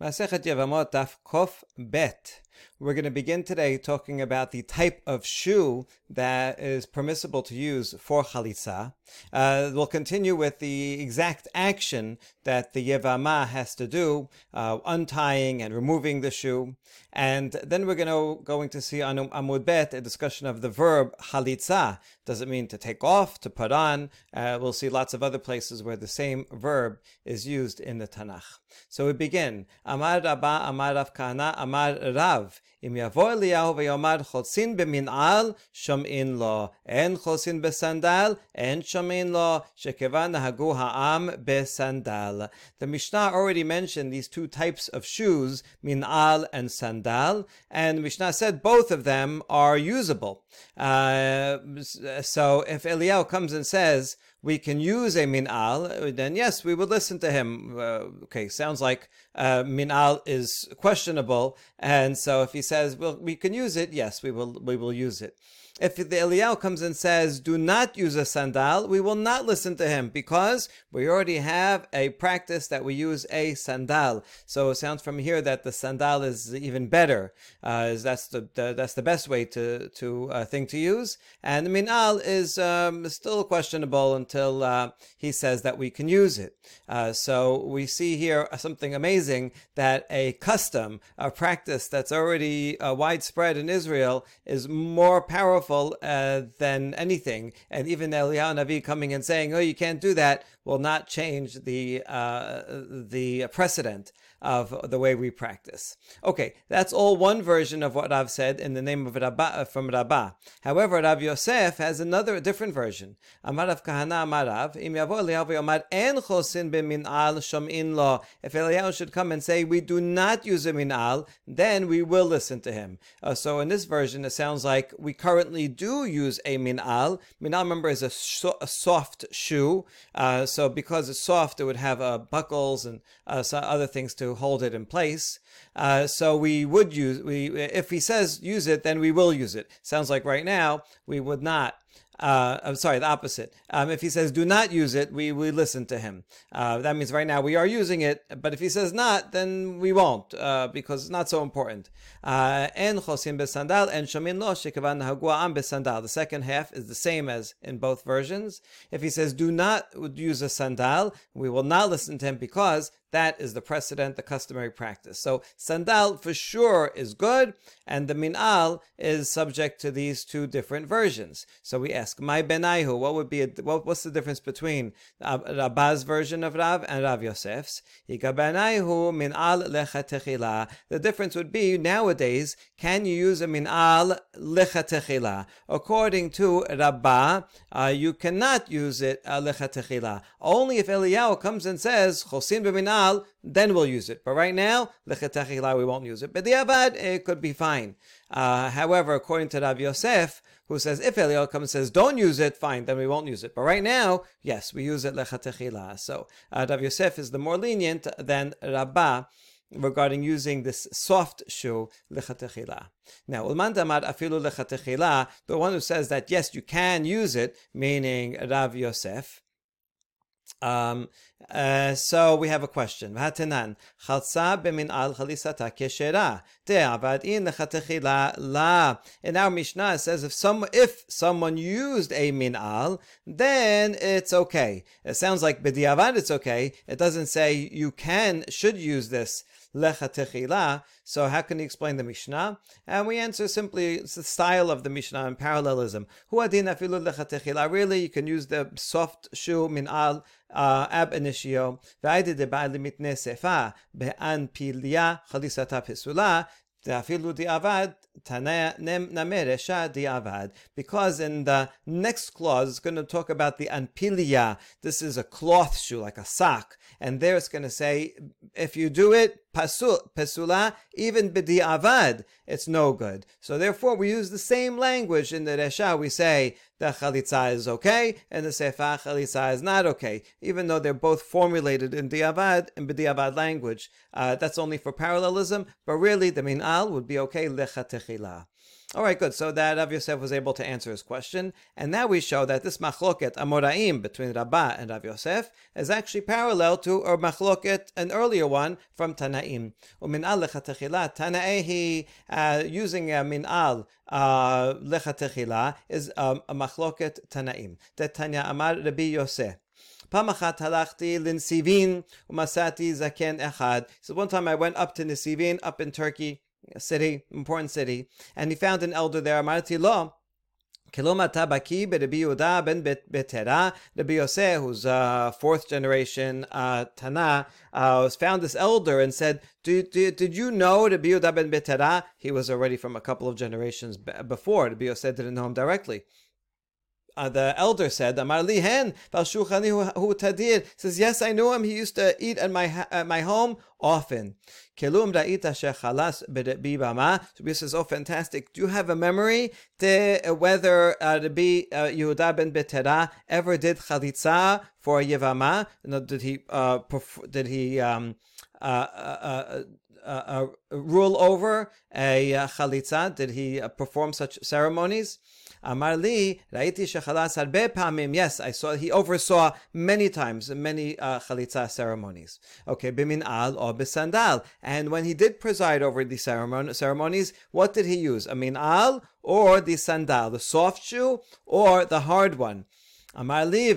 מסכת יבמות תק"ב We're going to begin today talking about the type of shoe that is permissible to use for chalitza. Uh, we'll continue with the exact action that the Yevama has to do, uh, untying and removing the shoe. And then we're going to, going to see on Amud Bet a discussion of the verb chalitza. Does it mean to take off, to put on? Uh, we'll see lots of other places where the same verb is used in the Tanakh. So we begin. Amar Rabba, Amar Rav Kahana, Amar Rav have im yavo eliyahu veyomar chosin b'min'al shom'in lo, en chosin b'sandal, en shom'in lo, shekevan hagu ha'am b'sandal. The Mishnah already mentioned these two types of shoes, min'al and sandal, and Mishnah said both of them are usable. Uh, so if Eliyahu comes and says, we can use a min'al, then yes, we would listen to him. Uh, okay, sounds like uh, min'al is questionable, and so if he says, well, we can use it, yes, we will, we will use it. If the Eliyahu comes and says, do not use a sandal, we will not listen to him because we already have a practice that we use a sandal. So it sounds from here that the sandal is even better. Uh, that's the, the, that's the best way to to uh, thing to use. And the minal is um, still questionable until uh, he says that we can use it. Uh, so we see here something amazing that a custom, a practice that's already uh, widespread in Israel, is more powerful powerful uh, than anything. And even Eliyahu Navi coming and saying, "Oh, you can't do that," will not change the uh, the precedent of the way we practice. Okay, that's all one version of what I've said in the name of Rabbah, uh, from Rabbah. However, Rav Yosef has another different version. Amarav Kahana Amarav, Im Yavo Eliyahu B'Min'al Shom'in Lo. If Eliyahu should come and say, we do not use a Min'al, then we will listen to him. Uh, so in this version, it sounds like we currently do use a Min'al. Min'al, remember, is a, so, a soft shoe. Uh, because it's soft, it would have uh, buckles and uh, other things to hold it in place. Uh, so we would use we if he says use it, then we will use it. Sounds like right now we would not. Uh, I'm sorry, the opposite. Um, if he says do not use it, we, we listen to him. Uh, that means right now we are using it, but if he says not, then we won't, uh, because it's not so important. Uh, en chosim besandal shomin lo shekavan hagua'am besandal. The second half is the same as in both versions. If he says do not use a sandal, we will not listen to him because that is the precedent, the customary practice. So sandal for sure is good, and the min'al is subject to these two different versions. So we ask, my benaihu, what would be a, what, what's the difference between Rabba's version of Rav and Rav Yosef's? min'al lechatechila. The difference would be nowadays, can you use a min'al lechatechila? According to Rabbah, uh, you cannot use it uh. Only if Eliyahu comes and says chosin b'min'al then we'll use it. But right now, we won't use it. But the avad, it could be fine. Uh, however, according to Rav Yosef, who says if Eliel comes and says don't use it, fine, then we won't use it. But right now, yes, we use it lechatechila. So uh, Rav Yosef is the more lenient than Rabbah regarding using this soft shoe. Now, ulman damar afilu the one who says that yes, you can use it, meaning Rav Yosef. Um, uh, so we have a question. V'hatanan chalsa b'min al chalisata keshera te'avad in lechatechila la. In our Mishnah it says if some if someone used a min al, then it's okay. It sounds like b'diavad it's okay. It doesn't say you can should use this lechatechila. So how can he explain the Mishnah? And we answer simply it's the style of the Mishnah and parallelism. Hu adin afilu lechatechila. Really, you can use the soft shoe min al uh, ab initio. V'ayde de ba'al mitne sefa be'an pilya chalisata pesula. Because in the next clause, it's going to talk about the anpilia. This is a cloth shoe, like a sock. And there it's going to say, if you do it, pasul, pesula, even avad, it's no good. So therefore, we use the same language in the Resha. We say the chalitza is okay, and the sefa chalitza is not okay, even though they're both formulated in diavad and b'diavad language. Uh, that's only for parallelism, but really the min'al would be okay lechatechila. All right, good. So that Rav Yosef was able to answer his question, and now we show that this machloket amoraim between Rabbah and Rav Yosef is actually parallel to or machloket an earlier one from Tanaim. Uminal lechatechila Tanaehi uh, using a minal uh, lechatechila is um, a machloket Tanaim. Tanya Amar Rabbi Yosef. פעם אחת הלכתי לנסיבין ומצאתי זקן אחד. So one time I went up to Nisivin, up in Turkey, a city, important city, and he found an elder there. Amarti lo. Kiloma Baki, Rabbi Yehuda ben Betera Rabbi Yoseh, who's a fourth generation uh, Tana, uh, was found this elder and said, did, did, did you know Rabbi Yehuda ben Betera? He was already from a couple of generations before. Rabbi Yoseh didn't know him directly uh, the elder said, Amar lihen hu tadir. Says, yes, I knew him. He used to eat at my at my home often. Kelum ra'ita shechalas bibama. So he says, oh, fantastic. Do you have a memory to uh, whether uh, Rabbi uh, Yehuda ben Betera ever did chalitza for a yevama? did he uh, perf- did he um, uh, uh, uh, uh, rule over a uh, chalitza? Did he uh, perform such ceremonies? Amar li, raiti shechalas harbe pamim. Yes, I saw. He oversaw many times, many uh, chalitza ceremonies. Okay, bimin al or bisandal. And when he did preside over the ceremon- ceremonies, what did he use? A min al or the sandal, the soft shoe or the hard one? Amar li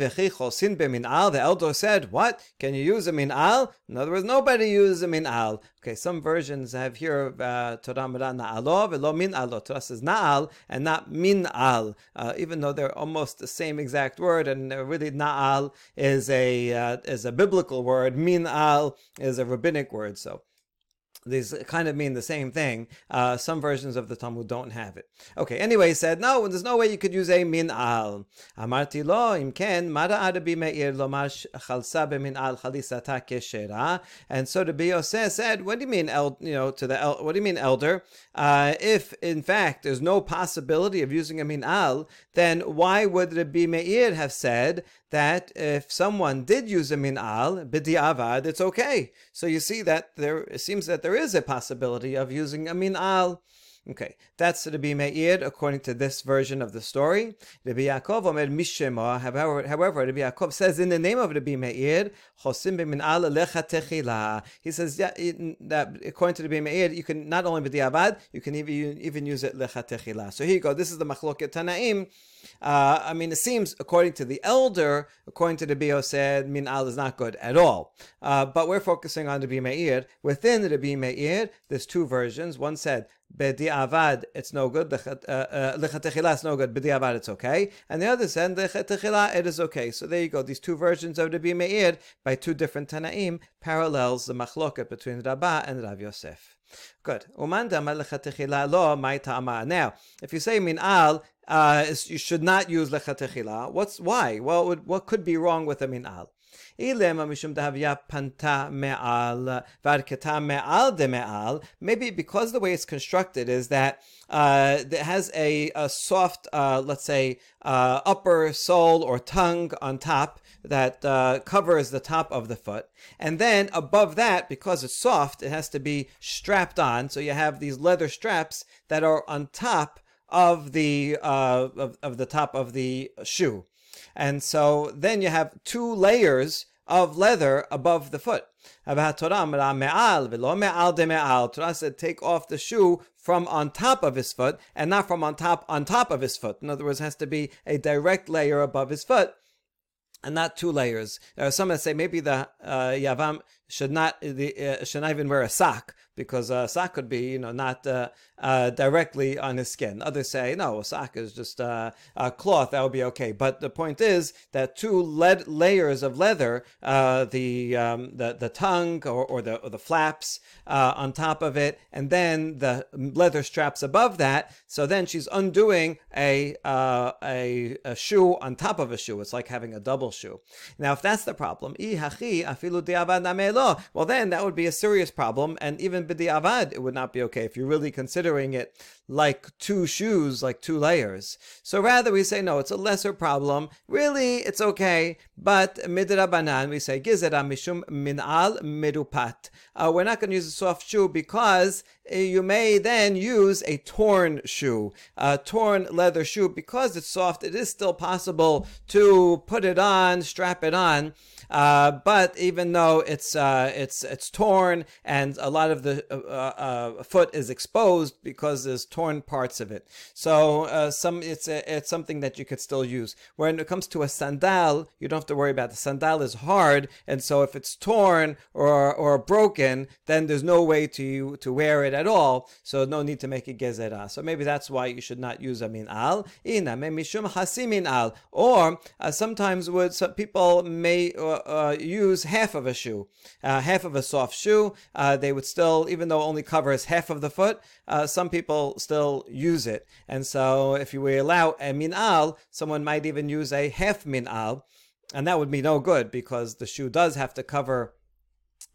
sin. The elder said, "What? Can you use a min'al?" In other words, nobody uses a min'al. Okay, some versions have here uh, Torah mira na'alo velo min'alo. Torah says na'al and not min'al, uh, even though they're almost the same exact word. And really, na'al is a uh, is a biblical word. Min'al is a rabbinic word. So these kind of mean the same thing. Uh, some versions of the Talmud don't have it. Okay, anyway, he said, no, there's no way you could use a min al. Amarti lo, imken, mara arabi me'ir lomash chalsa min al chalisata keshera. And so the Yosef said, what do you mean, el, you know, to the, el, what do you mean, elder? Uh, if, in fact, there's no possibility of using a min al, then why would Rabbi Meir have said that if someone did use a min'al, b'di'avad, it's okay. So you see that there, it seems that there is a possibility of using a min'al. Okay, that's Rabbi Meir according to this version of the story. Rabbi Yaakov Omer Mishema. However, however, Rabbi Yaakov says in the name of Rabbi Meir, Chosim b'min'al lecha techila. He says yeah, that according to Rabbi Meir, you can not only b'di'avad, you can even even use it lecha techila. So here you go. This is the machloket Tanaim. Uh, I mean, it seems, according to the elder, according to the Bio said, min al is not good at all. Uh, but we're focusing on the Meir. Within the Meir, there's two versions. One said, Bedi avad, it's no good. Lechatechila, uh, uh, no good. Bedi avad, it's okay. And the other said, Lechatechila, it is okay. So there you go. These two versions of the Meir by two different Tanaim parallels the machloket between Rabbah and Rav Yosef. Good. Now, if you say min al, uh, you should not use lechatechila. What's why? Well, what could be wrong with a min al? Maybe because the way it's constructed is that uh, it has a, a soft, uh, let's say, uh, upper sole or tongue on top that uh, covers the top of the foot. And then above that, because it's soft, it has to be strapped on. So you have these leather straps that are on top of the uh, of, of the top of the shoe. And so then you have two layers of leather above the foot. Torah said, take off the shoe from on top of his foot and not from on top on top of his foot. In other words, has to be a direct layer above his foot and not two layers. There are some that say maybe the uh, Yavam should not the, uh, should not even wear a sock because a sock could be you know not uh, uh, directly on his skin. Others say no, a sock is just uh, a cloth that would be okay. But the point is that two lead layers of leather, uh, the, um, the the tongue or, or the or the flaps uh, on top of it, and then the leather straps above that. So then she's undoing a, a a shoe on top of a shoe. It's like having a double shoe. Now, if that's the problem, well then that would be a serious problem, and even b'di'avad it would not be okay if you're really considering it like two shoes, like two layers. So rather we say no, it's a lesser problem. Really, it's okay, but midrabanan we say gizera mishum minal mirupat. Uh, we're not going to use a soft shoe because uh, you may then use a torn shoe, a torn leather shoe because it's soft. It is still possible to put it on, strap it on. Uh, but even though it's uh, it's it's torn and a lot of the uh foot is exposed because there's torn parts of it, so uh, some it's it's something that you could still use. When it comes to a sandal, you don't have to worry about the sandal is hard, and so if it's torn or or broken, then there's no way to to wear it at all. So no need to make a gezerah. So maybe that's why you should not use a min al. Ina mishum hasimin al. Or uh, sometimes would some people may uh, use half of a shoe, uh, half of a soft shoe. Uh, they would still, even though it only covers half of the foot, uh, some people still use it. And so, if you allow a min'al, someone might even use a half min'al, and that would be no good because the shoe does have to cover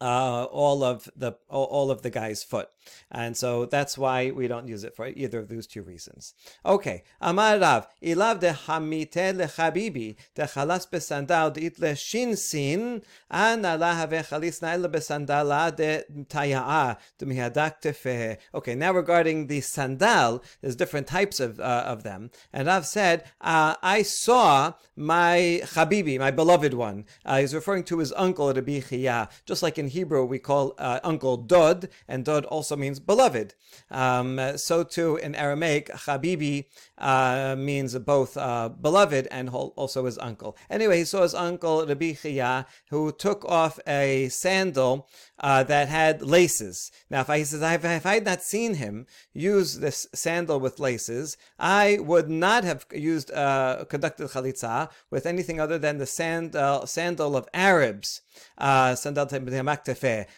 uh, all of the all, of the guy's foot, and so that's why we don't use it for either of those two reasons. Okay, Amar Rav, ilav de hamite lechabibi de chalas besandal de itle shinsin ana la have chalis naila besandala de tayaa de mihadak tefe. Okay, now regarding the sandal, there's different types of uh, of them, and Rav said, uh, I saw my chabibi, my beloved one. Uh, he's referring to his uncle Rabbi Chia, just like in Hebrew we call uh, uncle Dod, and Dod also means beloved. Um, so too in Aramaic, Habibi uh, means both uh, beloved and also his uncle. Anyway, he saw his uncle Rabbi Chia, who took off a sandal uh, that had laces. Now, if I he says if I had not seen him use this sandal with laces, I would not have used uh, conducted chalitza with anything other than the sandal sandal of Arabs. Uh,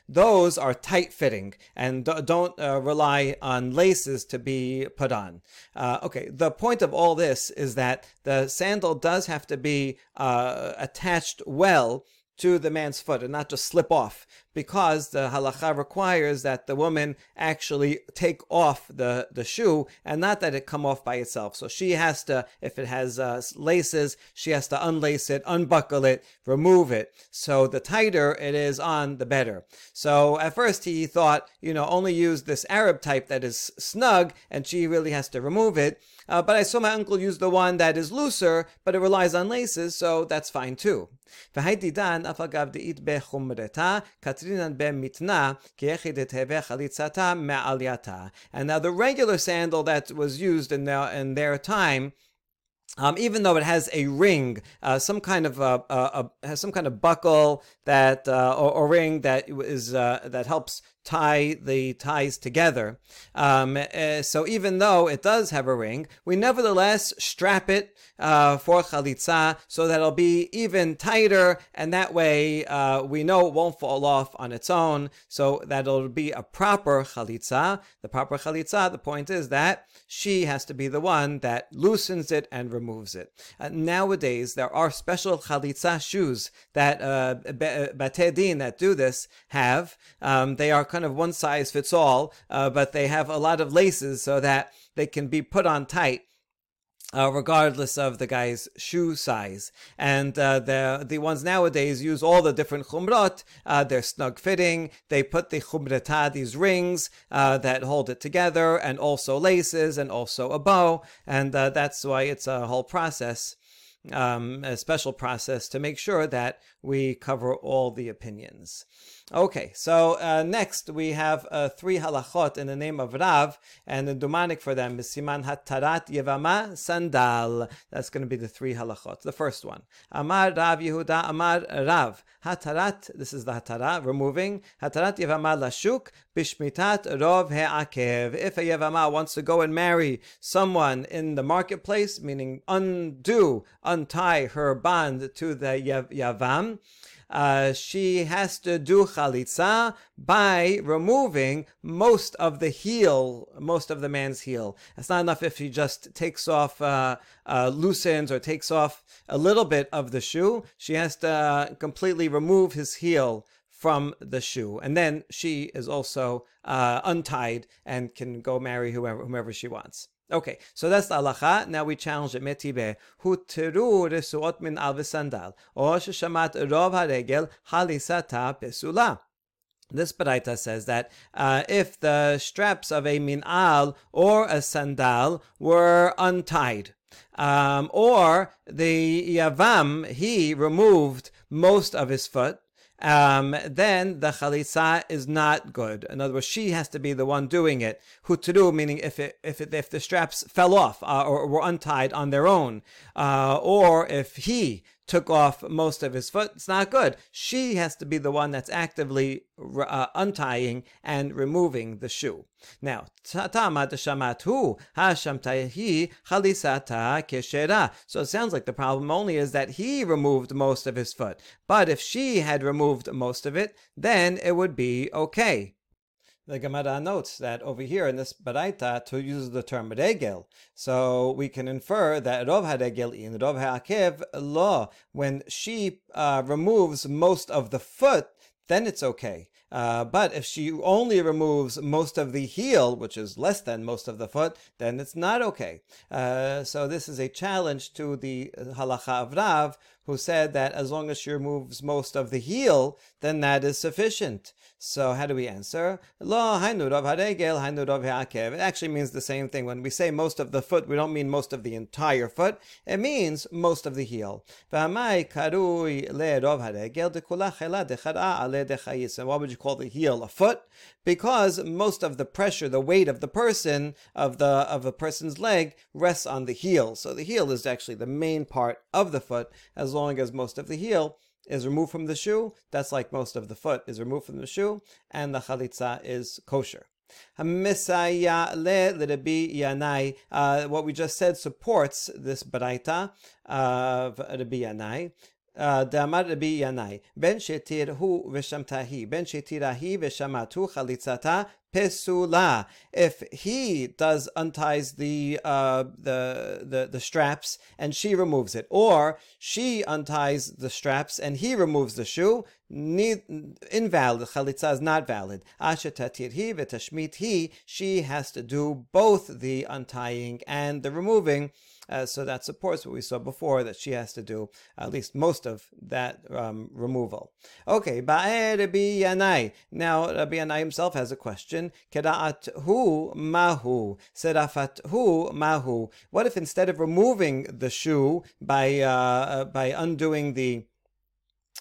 those are tight fitting and don't uh, rely on laces to be put on. Uh, okay, the point of all this is that the sandal does have to be uh, attached well to the man's foot and not just slip off because the halacha requires that the woman actually take off the, the shoe and not that it come off by itself. So she has to, if it has uh, laces, she has to unlace it, unbuckle it, remove it. So the tighter it is on, the better. So at first he thought, you know, only use this Arab type that is snug and she really has to remove it. Uh, but I saw my uncle use the one that is looser, but it relies on laces, so that's fine too. And now the regular sandal that was used in their, in their time um, even though it has a ring, uh, some kind of uh, uh, has some kind of buckle that uh, or, or, ring that is uh, that helps tie the ties together. Um, uh, so even though it does have a ring, we nevertheless strap it uh, for chalitza so that it'll be even tighter, and that way uh, we know it won't fall off on its own, so that it'll be a proper chalitza. The proper chalitza, the point is that she has to be the one that loosens it and removes it. Uh, nowadays, there are special chalitza shoes that uh, batedin that do this have. Um, they are kind of one size fits all, uh, but they have a lot of laces so that they can be put on tight. Uh, regardless of the guy's shoe size. And uh, the the ones nowadays use all the different chumrot. Uh, they're snug fitting. They put the chumrata, these rings uh, that hold it together, and also laces, and also a bow. And uh, that's why it's a whole process um, a special process to make sure that we cover all the opinions. Okay, so uh, next we have uh, three halachot in the name of Rav, and the Dumanic for them is Siman Hatarat Yevama Sandal. That's going to be the three halachot. The first one, Amar Rav Yehuda Amar Rav Hatarat. This is the Hatara removing Hatarat Yevama Lashuk Bishmitat Rov He'akev. If a Yevama wants to go and marry someone in the marketplace, meaning undo, untie her bond to the Yavam uh, she has to do chalitza by removing most of the heel, most of the man's heel. It's not enough if she just takes off, uh, uh, loosens or takes off a little bit of the shoe. She has to completely remove his heel from the shoe, and then she is also uh, untied and can go marry whoever whomever she wants. Okay, so that's the halacha. Now we challenge it. Metibe hutru resuot min al v'sandal or sheshamat rov haregel halisata pesula. This Baraita says that uh, if the straps of a min'al or a sandal were untied, um, or the Yavam, he removed most of his foot, um, then the chalitza is not good. In other words, she has to be the one doing it. Hutru, meaning if it, if it, if the straps fell off uh, or were untied on their own, uh, or if he took off most of his foot, it's not good. She has to be the one that's actively uh, untying and removing the shoe. Now, tama shamatu hashamtahi chalisata keshera. So it sounds like the problem only is that he removed most of his foot. But if she had removed most of it, then it would be okay. The Gemara notes that over here in this Baraita to use the term regel, so we can infer that Rov Haregel in Rov Ha'akev law, when she uh, removes most of the foot, then it's okay. Uh, but if she only removes most of the heel, which is less than most of the foot, then it's not okay. Uh, so this is a challenge to the halacha of Rav, who said that as long as she removes most of the heel, then that is sufficient. So how do we answer? Lo hainurav haregel hainurav ha'akev. It actually means the same thing. When we say most of the foot, we don't mean most of the entire foot. It means most of the heel. V'hamai karui le'rov haregel dekula chela dechara ale dechayis. And why would you call the heel a foot? Because most of the pressure, the weight of the person, of the of a person's leg, rests on the heel. So the heel is actually the main part of the foot, as long as most of the heel is removed from the shoe, that's like most of the foot is removed from the shoe, and the chalitza is kosher. Uh, what we just said supports this baraita of Rabbi Yanai. דאמר רבי ינאי, בין שתירהו ושמתה בין שתירה ושמתו חליצתה pesula. If he does unties the, uh, the the the straps and she removes it, or she unties the straps and he removes the shoe, invalid. Chalitza is not valid. Asha tatir he v'tashmit he. She has to do both the untying and the removing. Uh, so that supports what we saw before that she has to do at least most of that um, removal. Okay, Ba'e Rabbi Yanai. Now Rabbi Yanai himself has a question. Keda'at hu mahu. Serafat hu mahu. What if instead of removing the shoe by uh, uh by undoing the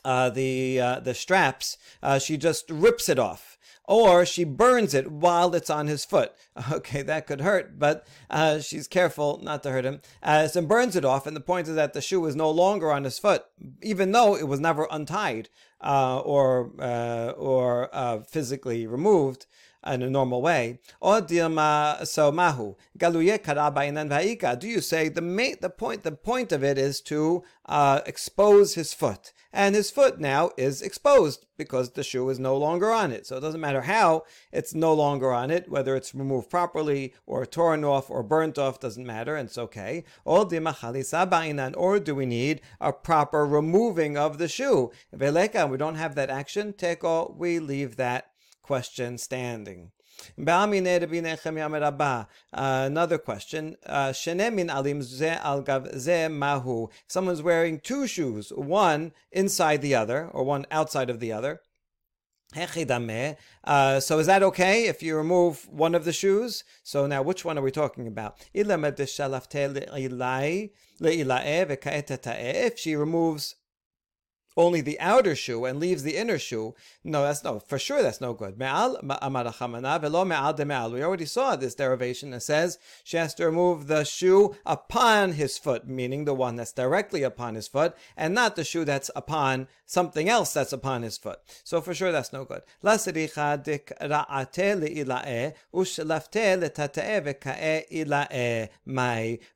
uh, the uh, the straps, uh, she just rips it off or she burns it while it's on his foot. Okay, that could hurt, but uh, she's careful not to hurt him. Uh, so burns it off, and the point is that the shoe is no longer on his foot, even though it was never untied uh, or uh, or uh, physically removed in a normal way. Or so mahu vaika. Do you say the ma- the point the point of it is to uh, expose his foot, and his foot now is exposed because the shoe is no longer on it. So it doesn't matter how it's no longer on it, whether it's removed properly or torn off or burnt off, doesn't matter, and it's okay. Or do we need a proper removing of the shoe? Veleka, we don't have that action. We leave that question standing. Uh, another question. Uh, Someone's wearing two shoes, one inside the other, or one outside of the other. Uh, so is that okay if you remove one of the shoes? So now which one are we talking about? If she removes only the outer shoe and leaves the inner shoe, no, that's no, for sure that's no good. We already saw this derivation that says she has to remove the shoe upon his foot, meaning the one that's directly upon his foot, and not the shoe that's upon something else that's upon his foot. So for sure that's no good.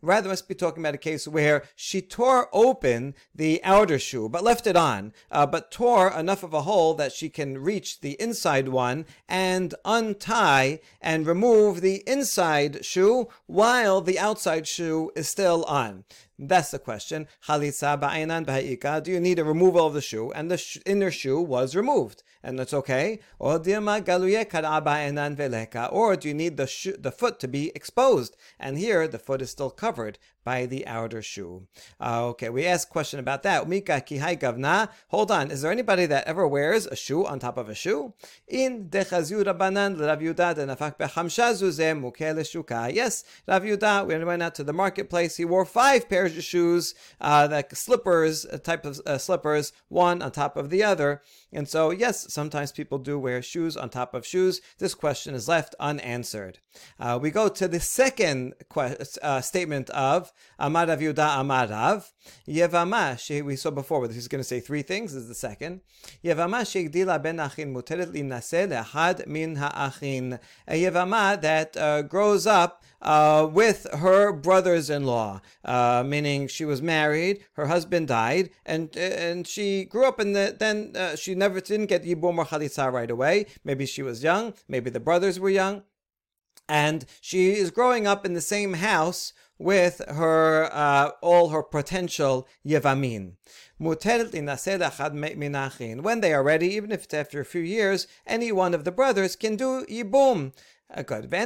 Rather must be talking about a case where she tore open the outer shoe, but left it on on, uh, but tore enough of a hole that she can reach the inside one and untie and remove the inside shoe while the outside shoe is still on. That's the question. Do you need a removal of the shoe? And the sh- inner shoe was removed. and that's okay. Or do you need the, shoe, the foot to be exposed? And here, the foot is still covered by the outer shoe. Uh, okay, we asked question about that. Hold on, is there anybody that ever wears a shoe on top of a shoe? In dechazu rabanan Rav Yudah denafak bechamsha zuzeh mukel shuka. Yes, Rav Yudah, when he went out to the marketplace, he wore five pairs shoes, uh, like slippers, a type of uh, slippers, one on top of the other. And so, yes, sometimes people do wear shoes on top of shoes. This question is left unanswered. Uh, we go to the second que- uh, statement of Amar Rav Yudah Amar Rav. Yevama, we saw before, he's going to say three things, is the second. Yevama she'gdila ben achin muteret linaseh lehad min ha'achin. A Yevama that uh, grows up uh, with her brothers-in-law, uh, meaning she was married, her husband died, and and she grew up in the. Then uh, she never didn't get yibum or chalitza right away. Maybe she was young. Maybe the brothers were young, and she is growing up in the same house with her uh, all her potential yevamin. When they are ready, even if it's after a few years, any one of the brothers can do yibum. Good. Why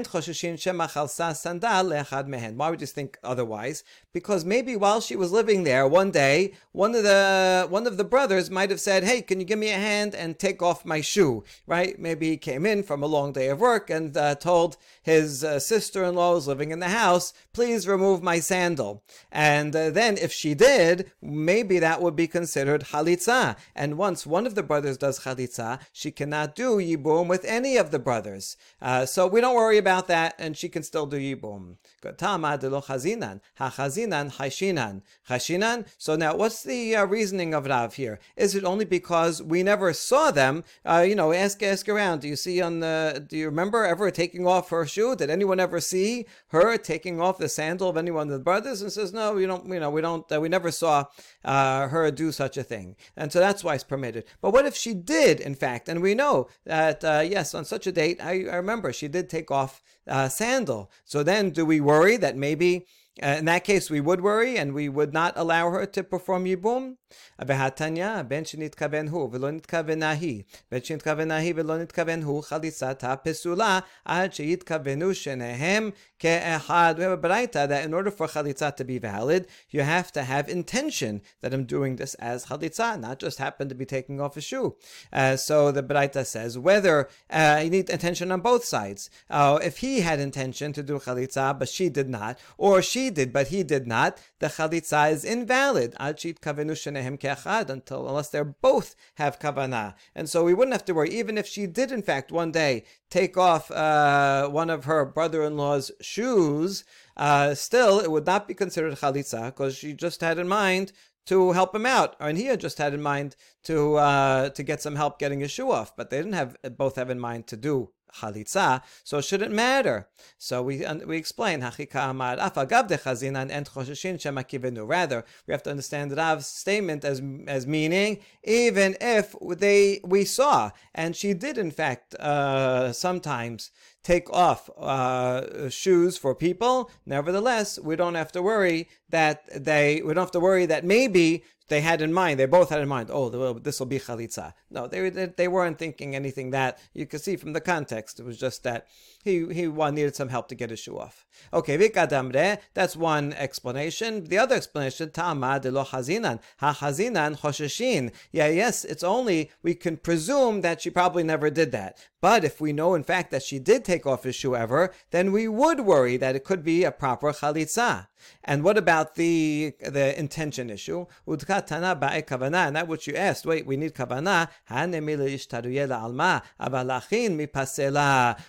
would you think otherwise? Because maybe while she was living there, one day, one of the one of the brothers might have said, "Hey, can you give me a hand and take off my shoe?" Right? Maybe he came in from a long day of work and uh, told his uh, sister-in-law who's living in the house, "Please remove my sandal." And uh, then, if she did, maybe that would be considered halitza. And once one of the brothers does halitza, she cannot do yibum with any of the brothers. Uh, so we don't worry about that, and she can still do yibum. Tama de lo chazinan, ha-chazinan, hashinan. Hashinan, so now what's the uh, reasoning of Rav here? Is it only because we never saw them? Uh, you know, ask, ask around. Do you see on the, do you remember ever taking off her shoe? Did anyone ever see her taking off the sandal of anyone of the brothers? And says, no, we don't, you know, we don't, uh, we never saw uh, her do such a thing. And so that's why it's permitted. But what if she did, in fact, and we know that, uh, yes, on such a date, I, I remember she did take off uh, sandal. So then, do we worry that maybe uh, in that case, we would worry and we would not allow her to perform Yibum. We have a baraita that in order for chalitza to be valid, you have to have intention that I'm doing this as chalitza, not just happen to be taking off a shoe. Uh, so the baraita says whether uh, you need intention on both sides. Uh, if he had intention to do chalitza, but she did not, or she did but he did not, the chalitza is invalid. Until unless they both have kavanah. And so we wouldn't have to worry, even if she did in fact one day take off uh, one of her brother-in-law's shoes, uh, still it would not be considered chalitza because she just had in mind to help him out, and he had just had in mind to uh, to get some help getting his shoe off, but they didn't have both have in mind to do chalitza, so it shouldn't matter. So we we explain. Rather, we have to understand Rav's statement as as meaning even if they we saw, and she did in fact uh, sometimes take off uh, shoes for people. Nevertheless, we don't have to worry that they we don't have to worry that maybe they had in mind, they both had in mind, oh, this will be chalitza. No, they, they weren't thinking anything that you could see from the context. It was just that he he needed some help to get his shoe off. Okay, vikadamre, that's one explanation. The other explanation, tama de lo hazinan, ha hazinan chosheshin. Yeah, yes, it's only we can presume that she probably never did that. But if we know in fact that she did take off his shoe ever, then we would worry that it could be a proper chalitza. And what about the the intention issue? Udkatana ba'e kavana, and that which you asked. Wait, we need kavana.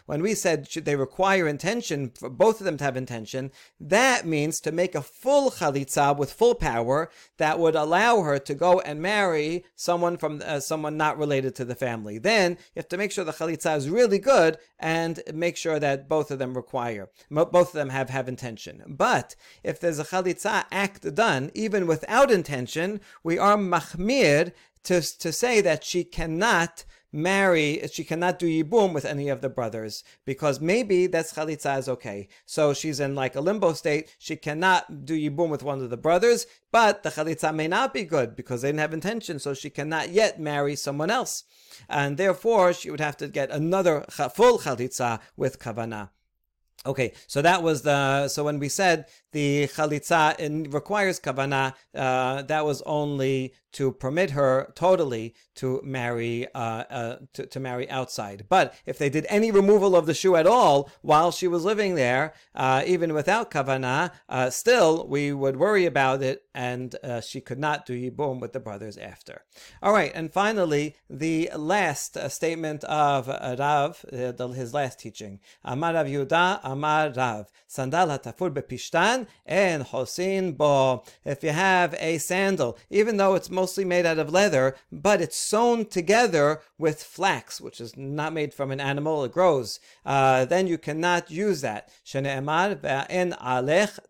When we said they require intention for both of them to have intention, that means to make a full chalitza with full power that would allow her to go and marry someone from uh, someone not related to the family. Then you have to make sure the chalitza is really good and make sure that both of them require, both of them have have intention. But if there's a chalitza act done, even without intention, we are machmir to, to say that she cannot marry, she cannot do yibum with any of the brothers because maybe that's chalitza is okay. So she's in like a limbo state. She cannot do yibum with one of the brothers, but the chalitza may not be good because they didn't have intention. So she cannot yet marry someone else, and therefore she would have to get another full chalitza with kavana. Okay, so that was the so when we said the chalitza requires kavana, uh, that was only to permit her totally to marry uh, uh, to, to, marry outside. But if they did any removal of the shoe at all while she was living there, uh, even without kavana, uh, still we would worry about it, and uh, she could not do yibum with the brothers after. All right, and finally the last uh, statement of Rav, his last teaching. Amar Rav Yehuda, Amar Rav, sandal hatafur bepishtan and hosin bo. If you have a sandal, even though it's mostly made out of leather, but it's sewn together with flax, which is not made from an animal, it grows, uh, then you cannot use that.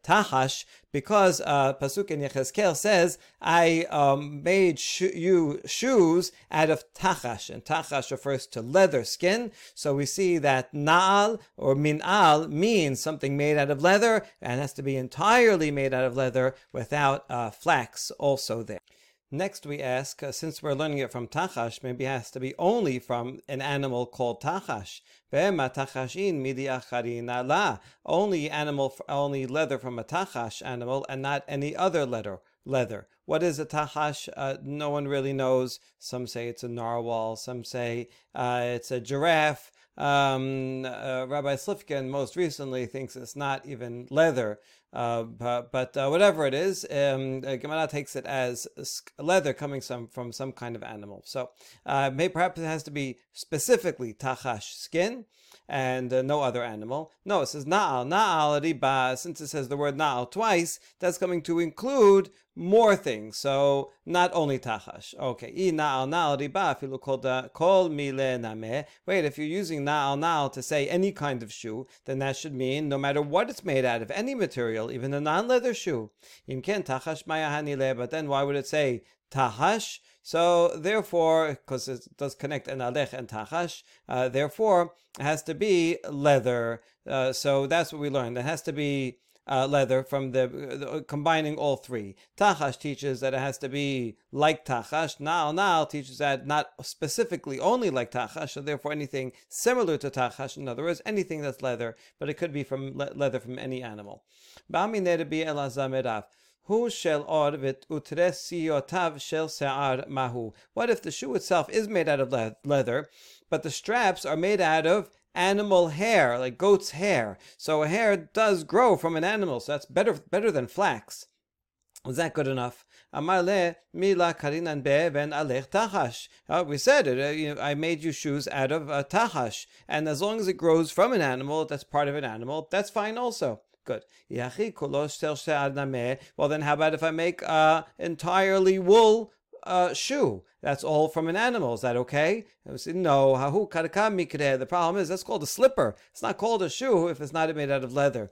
Tahash because uh, Pasuk in Yechezkel says, I um, made you shoes out of tachash, and tachash refers to leather skin. So we see that na'al or min'al means something made out of leather and has to be entirely made out of leather without uh, flax also there. Next, we ask, uh, since we're learning it from Tachash, maybe it has to be only from an animal called Tachash. Only animal, only leather from a Tachash animal, and not any other leather. Leather. What is a tahash? Uh, no one really knows. Some say it's a narwhal. Some say uh, it's a giraffe. Um, uh, Rabbi Slifkin most recently thinks it's not even leather, uh, but, but uh, whatever it is, um, Gemara takes it as leather coming some, from some kind of animal. So uh, perhaps it has to be specifically tachash skin and uh, no other animal. No, it says na'al, na'al riba. Since it says the word na'al twice, that's coming to include more things. So not only tachash. Okay. I na'al na'al riba afilu kol mile name. Wait, if you're using na'al na'al to say any kind of shoe, then that should mean no matter what it's made out of, any material, even a non-leather shoe. Imken tachash maya But then why would it say tahash? So therefore, because it does connect an alech and tachash, uh, therefore it has to be leather. Uh, so that's what we learned. It has to be uh, leather from the, the, combining all three. Tachash teaches that it has to be like tachash. Na'al na'al teaches that not specifically only like tachash, so therefore anything similar to tachash. In other words, anything that's leather, but it could be from le- leather from any animal. Hu shel or vit utresiotav shel se'ar mahu. What if the shoe itself is made out of le- leather, but the straps are made out of animal hair, like goat's hair. So a hair does grow from an animal, so that's better better than flax. Is that good enough? Amarle mila alech tahash. Uh, we said it. Uh, you know, I made you shoes out of uh, tahash, and as long as it grows from an animal, that's part of an animal. That's fine also. Good. Well, then how about if I make uh, entirely wool uh, shoe. That's all from an animal. Is that okay? Said, no. The problem is that's called a slipper. It's not called a shoe if it's not made out of leather.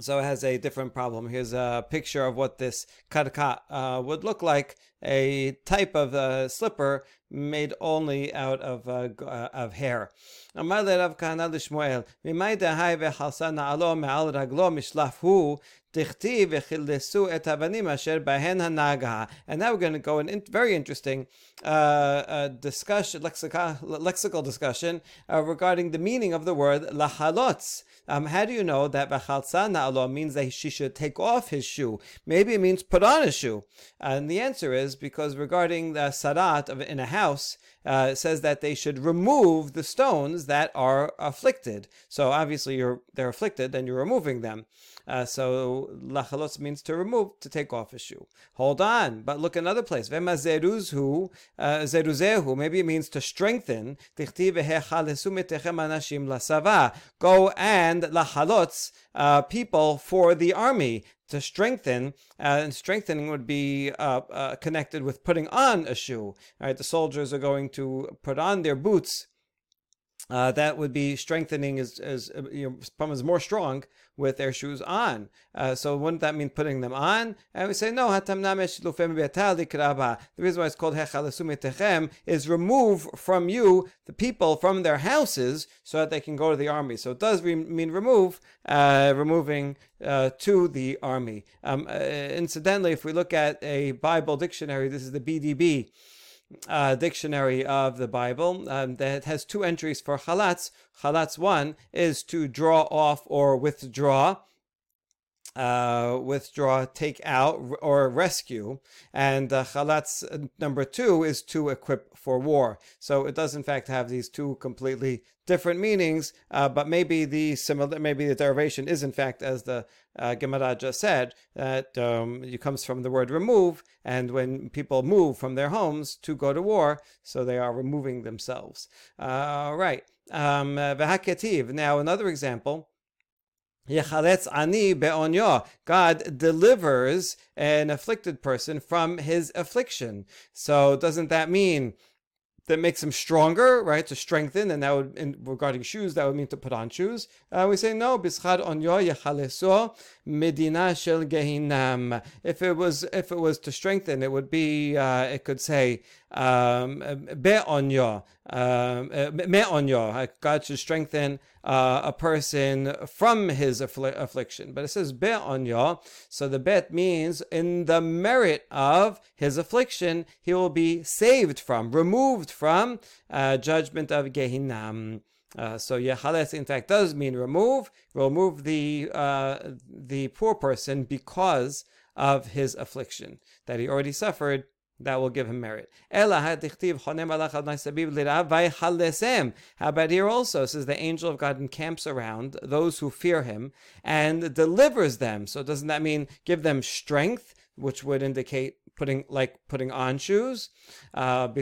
So it has a different problem. Here's a picture of what this karka uh, would look like. A type of uh, slipper made only out of uh, uh of hair. אמר לרב כהנא לשמואל, ממאי דהי וחלסה נעלו מעל רגלו משלף הוא, דכתיב וכילסו את אבנים אשר בהן הנגה. And now we're going to go in very interesting uh, uh, discussion, lexical, lexical discussion uh, regarding the meaning of the word lahalotz. Um, how do you know that bachalsa na'alo means that she should take off his shoe? Maybe it means put on a shoe. And the answer is because regarding the sarat of in a house, uh, it says that they should remove the stones that are afflicted. So obviously you're they're afflicted, then you're removing them. Uh, so lachalos means to remove, to take off a shoe. Hold on, but look another place. Vemazeruzhu, uh, zeruzehu. Maybe it means to strengthen. Go and lachalotz uh, people for the army to strengthen, uh, and strengthening would be uh, uh, connected with putting on a shoe. Right, the soldiers are going to put on their boots uh, that would be strengthening as, as uh, you know, someone's more strong with their shoes on. Uh, so wouldn't that mean putting them on? And we say, no, the reason why it's called Hechal is remove from you the people from their houses so that they can go to the army. So it does re- mean remove, uh, removing uh, to the army. Um, uh, incidentally, if we look at a Bible dictionary, this is the BDB uh, dictionary of the Bible um, that has two entries for chalatz. Chalatz one is to draw off or withdraw. Uh, withdraw, take out, or rescue. And uh, chalatz uh, number two is to equip for war. So it does in fact have these two completely different meanings, uh, but maybe the similar, maybe the derivation is in fact as the uh, Gemara just said that um, it comes from the word remove, and when people move from their homes to go to war, so they are removing themselves. Uh, right. Um, now another example. Ani be'onyo. God delivers an afflicted person from his affliction. So doesn't that mean that makes him stronger, right? To strengthen, and that would, in, regarding shoes, that would mean to put on shoes. Uh, we say no, bischad onyo yechaleso medina shel gehinam. If it was, if it was to strengthen, it would be, uh, it could say um, um, me onyo. God should strengthen uh, a person from his affl- affliction. But it says be onyo, so the bet means in the merit of his affliction, he will be saved from, removed from uh, judgment of Gehinam. Uh, so Yehalet, in fact, does mean remove. Remove the uh, the poor person because of his affliction that he already suffered that will give him merit. How about here also? Says the angel of God encamps around those who fear him and delivers them. So doesn't that mean give them strength, which would indicate putting like putting on shoes? Uh, no,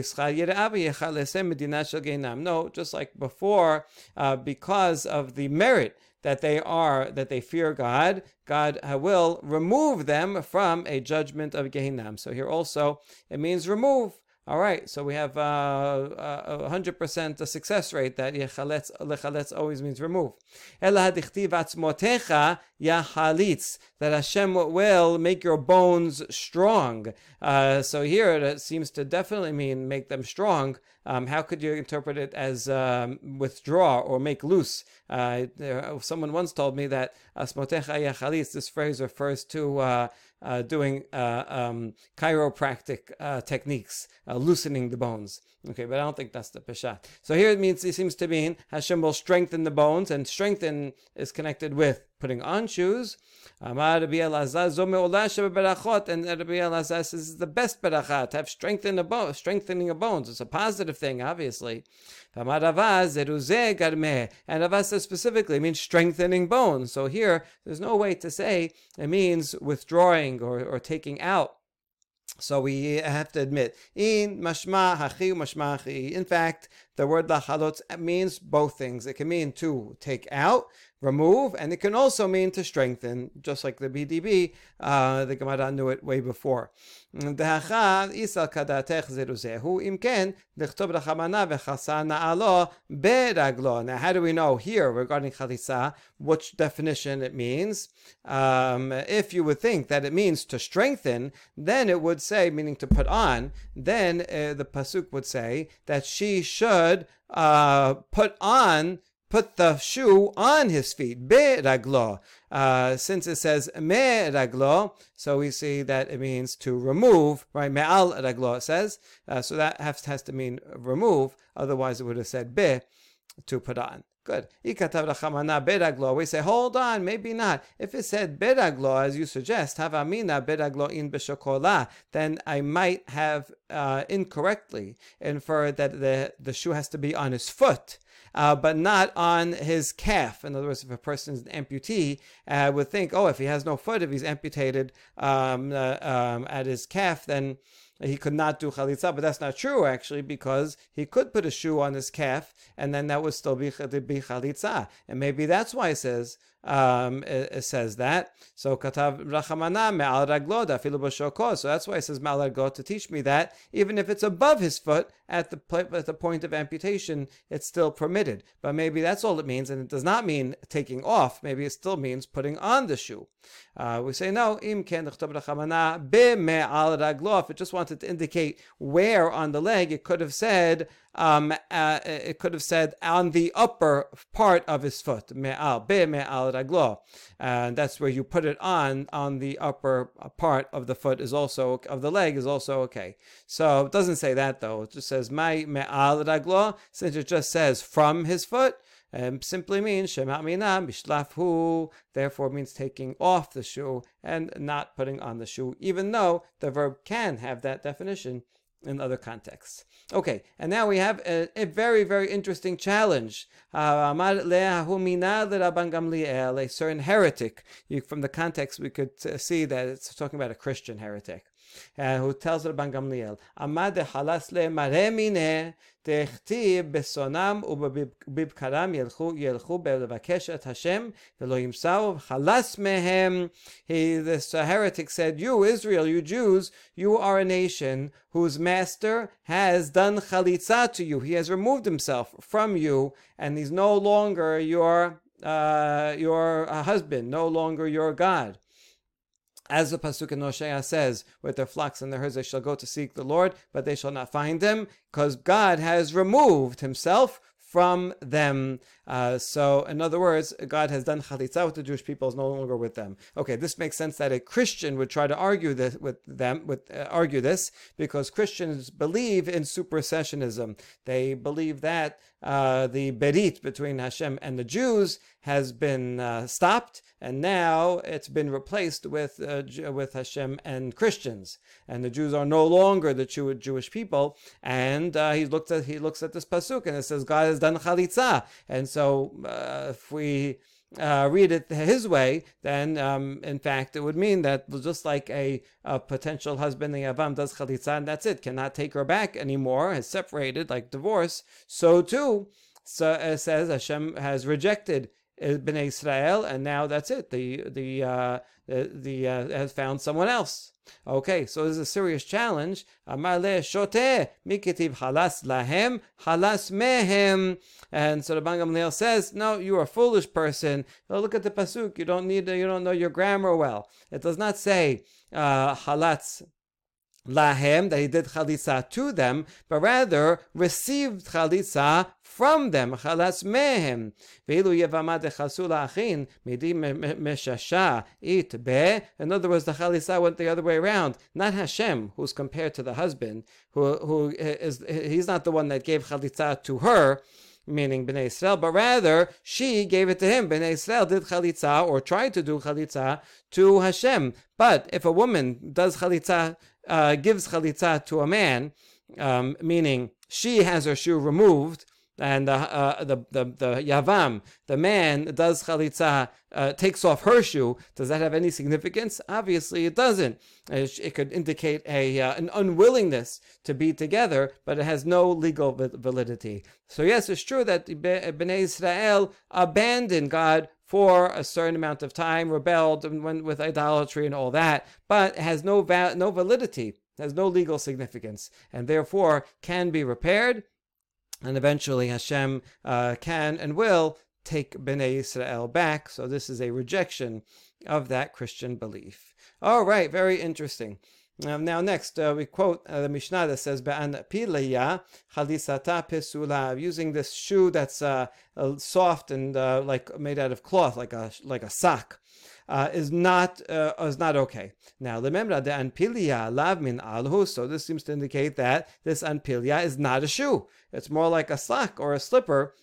just like before, uh, because of the merit that they are, that they fear God, God will remove them from a judgment of Gehinnom. So here also, it means remove. All right, so we have uh, a hundred percent a success rate that yechaletz lechaletz always means remove. That Hashem will make your bones strong. Uh, so here it seems to definitely mean make them strong. Um, how could you interpret it as um, withdraw or make loose? Uh, there, someone once told me that asmotecha yachalitz. This phrase refers to uh, uh, doing uh, um, chiropractic uh, techniques, uh, loosening the bones. Okay, but I don't think that's the peshat. So here it means it seems to mean Hashem will strengthen the bones, and strengthen is connected with putting on shoes. And Rabbi Elazar says is the best berachah to have strengthened a bone, strengthening of bones. It's a positive thing, obviously. And Rava says specifically means strengthening bones. So here, there's no way to say it means withdrawing or, or taking out so we have to admit, in mashma hachi mashma. In fact, the word lachalot means both things. It can mean to take out, remove, and it can also mean to strengthen, just like the BDB. Uh, the Gemara knew it way before. Now, how do we know here regarding chalitza which definition it means? Um, if you would think that it means to strengthen, then it would say, meaning to put on, then uh, the pasuk would say that she should uh, put on put the shoe on his feet, be raglo. Uh, since it says me raglo, so we see that it means to remove, right? Me'al raglo it says. Uh, so that has, has to mean remove. Otherwise, it would have said be to put on. Good. We say, hold on, maybe not. If it said bedaglo, as you suggest, havamina bedaglo in beshokola, then I might have uh, incorrectly inferred that the, the shoe has to be on his foot. Uh, but not on his calf. In other words, if a person is an amputee, uh, would think, oh, if he has no foot, if he's amputated um, uh, um, at his calf, then he could not do chalitza, but that's not true actually because he could put a shoe on his calf and then that would still be, be chalitza. And maybe that's why it says um, it, it, says that. So katav rachamana me'al raglo dafilu. So that's why it says me'al to teach me that even if it's above his foot at the at the point of amputation, it's still permitted. But maybe that's all it means, and it does not mean taking off. Maybe it still means putting on the shoe. Uh, we say no. Im ken rachamana be me'al raglo. If it just wanted to indicate where on the leg, it could have said um, uh, it could have said on the upper part of his foot, me'al, be me'al raglo. And that's where you put it on, on the upper part of the foot is also, of the leg is also okay. So it doesn't say that though. It just says my me'al raglo, since it just says from his foot, um, simply means shema mina bishlafhu, therefore means taking off the shoe and not putting on the shoe, even though the verb can have that definition in other contexts. Okay, and now we have a, a very, very interesting challenge. a certain heretic. You, from the context, we could uh, see that it's talking about a Christian heretic Uh, who tells Rabban Gamliel, Amad halas le maremine דכתיב בשונם ובבקרם ילכו, ילכו לבקש את השם ולא ימסרו חלס מהם. This heretic said, you Israel, you Jews, you are a nation whose master has done chalitza to you. He has removed himself from you and he's no longer your, uh, your husband, no longer your God. As the pasuk in Hosea says, with their flocks and their herds they shall go to seek the Lord, but they shall not find him, because God has removed himself from them. Uh, so, in other words, God has done chalitza with the Jewish people, is no longer with them. Okay, this makes sense that a Christian would try to argue this with them, with uh, argue this, because Christians believe in supersessionism. They believe that uh, the berit between Hashem and the Jews has been uh, stopped, and now it's been replaced with uh, with Hashem and Christians, and the Jews are no longer the Jew- Jewish people. And uh, he looks at he looks at this pasuk, and it says God has done chalitza, and so uh, if we uh, read it his way, then um, in fact it would mean that just like a, a potential husband, the Yavam does chalitza and that's it, cannot take her back anymore, has separated like divorce, so too so, uh, says Hashem has rejected Bnei Israel, and now that's it. The the uh, the, the uh, has found someone else. Okay, so this is a serious challenge. Amar le shote mikitiv halas lahem halas mehem. And so the Bangamliel says, no, you are a foolish person. Now look at the pasuk. You don't need. You don't know your grammar well. It does not say uh, halatz lahem, that he did chalitza to them, but rather received chalitza from them, chalas mehem. Ve'ilu yevama dechasu la'achin, midi meshasha it be. In other words, the chalitza went the other way around. Not Hashem, who's compared to the husband, who, who is, he's not the one that gave chalitza to her, meaning Bnei Israel, but rather she gave it to him. Bnei Israel did chalitza or tried to do chalitza to Hashem. But if a woman does chalitza uh, gives chalitza to a man, um, meaning she has her shoe removed, and uh, uh, the, the the yavam, the man does chalitza, uh, takes off her shoe. Does that have any significance? Obviously, it doesn't. It, could indicate a uh, an unwillingness to be together, but it has no legal validity. So yes, it's true that Bnei Israel abandoned God for a certain amount of time, rebelled and went with idolatry and all that, but has no va- no validity, has no legal significance, and therefore can be repaired. And eventually Hashem uh, can and will take Bnei Israel back. So this is a rejection of that Christian belief. All right, very interesting. Um, now, next, uh, we quote uh, the Mishnah that says, Ba'an pilaya chalisata pesula, using this shoe that's uh, soft and uh, like made out of cloth, like a, like a sock. Uh, is not uh, is not okay. Now, remember the anpilia lav min alhu. So this seems to indicate that this anpilia is not a shoe. It's more like a sock or a slipper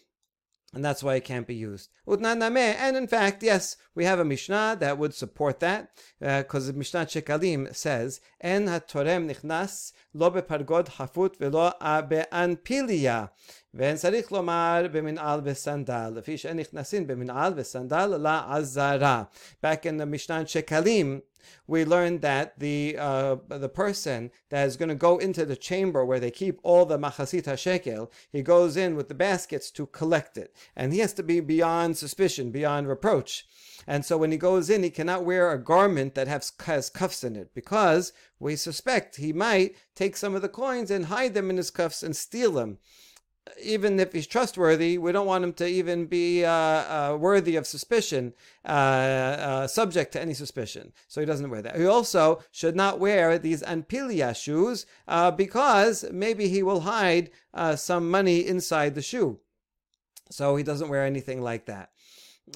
and that's why it can't be used. And in fact, yes, we have a Mishnah that would support that, because uh, Mishnah Shekalim says, En hatorem nichnas lo bepargod hafut velo be'anpilia. ואין צריך לומר במנעל וסנדל, לפי שאין נכנסין במנעל וסנדל לעזרה. Back in the Mishnah Shekalim, we learned that the uh, the person that is going to go into the chamber where they keep all the machasita shekel, he goes in with the baskets to collect it, and he has to be beyond suspicion, beyond reproach. And so when he goes in, he cannot wear a garment that has, has cuffs in it because we suspect he might take some of the coins and hide them in his cuffs and steal them even if he's trustworthy, we don't want him to even be uh, uh, worthy of suspicion, uh, uh subject to any suspicion. So he doesn't wear that. He also should not wear these anpilia shoes uh, because maybe he will hide uh, some money inside the shoe. So he doesn't wear anything like that.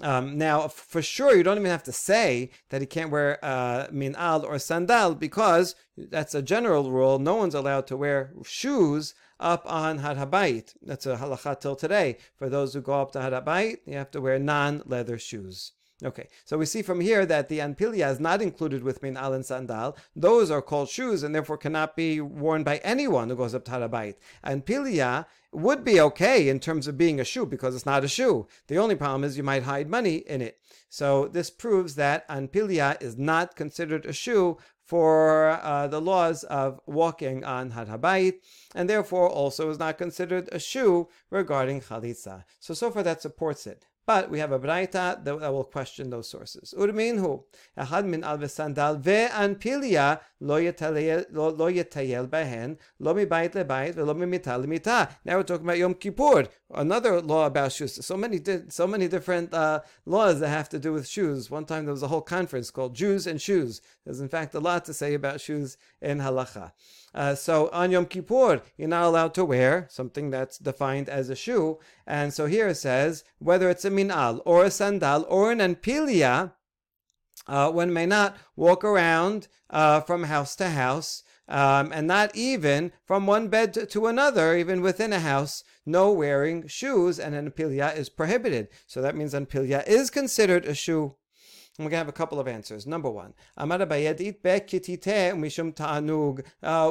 Um, now, for sure, you don't even have to say that he can't wear uh, min'al or sandal because that's a general rule. No one's allowed to wear shoes up on Har Habayit. That's a halacha till today. For those who go up to Har Habayit, you have to wear non-leather shoes. Okay, so we see from here that the anpilia is not included with min al and sandal. Those are called shoes and therefore cannot be worn by anyone who goes up to Har Habayit. Anpilia would be okay in terms of being a shoe because it's not a shoe. The only problem is you might hide money in it. So this proves that anpilia is not considered a shoe for uh, the laws of walking on Har Habayit, and therefore also is not considered a shoe regarding chalitza. So so far that supports it. But we have a braita that, will question those sources. Urminhu, ahad min al vesandal ve'anpilia lo yetayel behen, lo mi bayit lebayit, lo mi mita. Now we're talking about Yom Kippur, another law about shoes. So many, so many different uh, laws that have to do with shoes. One time there was a whole conference called Jews and Shoes. There's in fact a lot to say about shoes in halacha. Uh, so on Yom Kippur, you're not allowed to wear something that's defined as a shoe. And so here it says whether it's a minal or a sandal or an anpilia, uh, one may not walk around uh, from house to house. Um, and not even from one bed to, another, even within a house, no wearing shoes, and an anpilia is prohibited. So that means anpilia is considered a shoe. We're going to have a couple of answers. Number one, uh,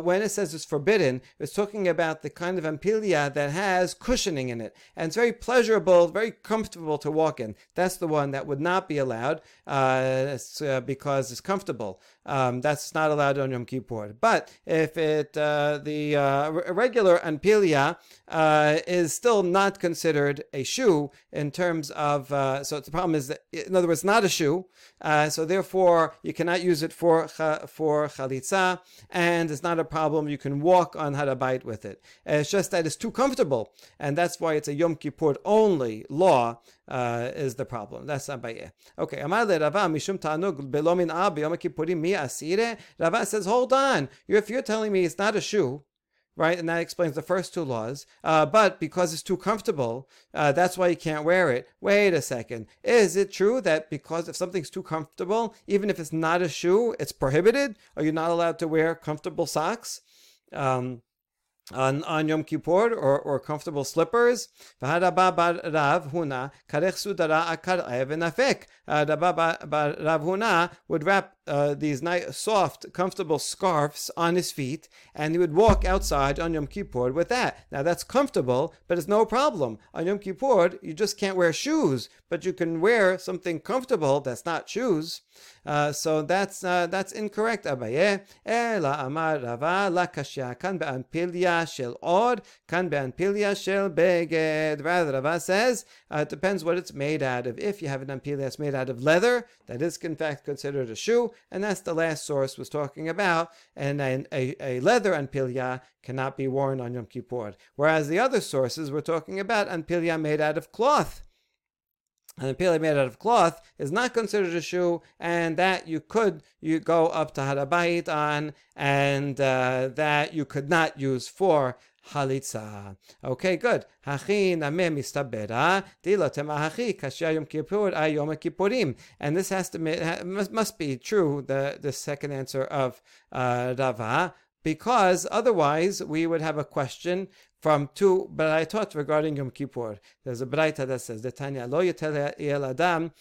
when it says it's forbidden, it's talking about the kind of ampilia that has cushioning in it. And it's very pleasurable, very comfortable to walk in. That's the one that would not be allowed uh, it's, uh, because it's comfortable. Um, that's not allowed on Yom Kippur. But if it uh, the uh, regular ampilia uh, is still not considered a shoe in terms of, so the problem is that, in other words, not a shoe, uh, so therefore, you cannot use it for for chalitza, and it's not a problem. You can walk on Har Habayit with it. It's just that it's too comfortable, and that's why it's a Yom Kippur only law. Uh, is the problem. That's Abaye. Okay. Amar le Rava mishum tanug belomin ab yom kippurim mi asire. Rava says, hold on. If you're telling me it's not a shoe, right? And that explains the first two laws. Uh, but because it's too comfortable, uh, that's why you can't wear it. Wait a second. Is it true that because if something's too comfortable, even if it's not a shoe, it's prohibited? Are you not allowed to wear comfortable socks? Um, on, on Yom Kippur or, or comfortable slippers. Uh, Rav Huna would wrap uh, these nice, soft, comfortable scarves on his feet, and he would walk outside on Yom Kippur with that. Now that's comfortable, but it's no problem. On Yom Kippur, you just can't wear shoes, but you can wear something comfortable that's not shoes. Uh, so that's uh, that's incorrect, Abaye. Ela amar Rava la kashya kan be'anpilya shel od kan be'anpilya shel beged. Rather, Rava says uh, it depends what it's made out of. If you have an anpilya that's made out of leather, that is in fact considered a shoe and that's the last source was talking about. And a, a, a leather anpilya cannot be worn on Yom Kippur. Whereas the other sources were talking about anpilya made out of cloth. And anpilya made out of cloth is not considered a shoe, and that you could you go up to Har Habayit on, and uh, that you could not use for halitza. Okay, good. Hachi name mistabera dilotema hachi kashya yom kippur ayom kippurim. And this has to must, must be true. The the second answer of uh, Rava. Because otherwise, we would have a question from two braitot regarding Yom Kippur. There's a braita that says, "Detanya lo yetel el adam."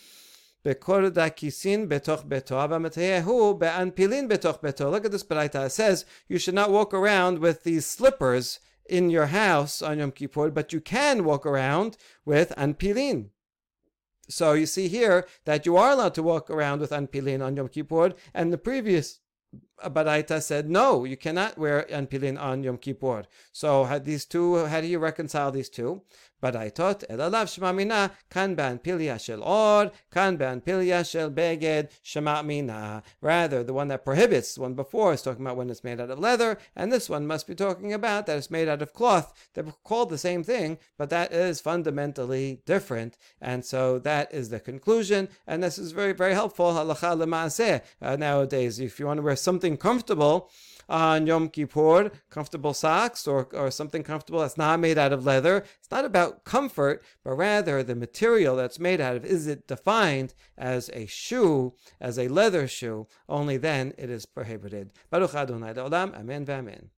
בקור דקיסין בתוך ביתו, והמטייהו באנפילין בתוך ביתו. Look at this braita. It says you should not walk around with these slippers in your house on Yom Kippur, but you can walk around with anpilin. So you see here that you are allowed to walk around with anpilin on Yom Kippur, and the previous Baraita said, no, you cannot wear anpilin on Yom Kippur. So had these two, how do you reconcile these two? Baraitot elalav shemamina kan ba'anpilia shel or kan ba'anpilia shel beged shemamina. Rather, the one that prohibits, one before is talking about when it's made out of leather, and this one must be talking about that it's made out of cloth. They're called the same thing, but that is fundamentally different. And so that is the conclusion, and this is very, very helpful halacha uh, nowadays. If you want to wear something comfortable, on Yom Kippur, comfortable socks or, or something comfortable that's not made out of leather. It's not about comfort, but rather the material that's made out of. Is it defined as a shoe, as a leather shoe? Only then it is prohibited. Baruch Adonai Amen v'amen.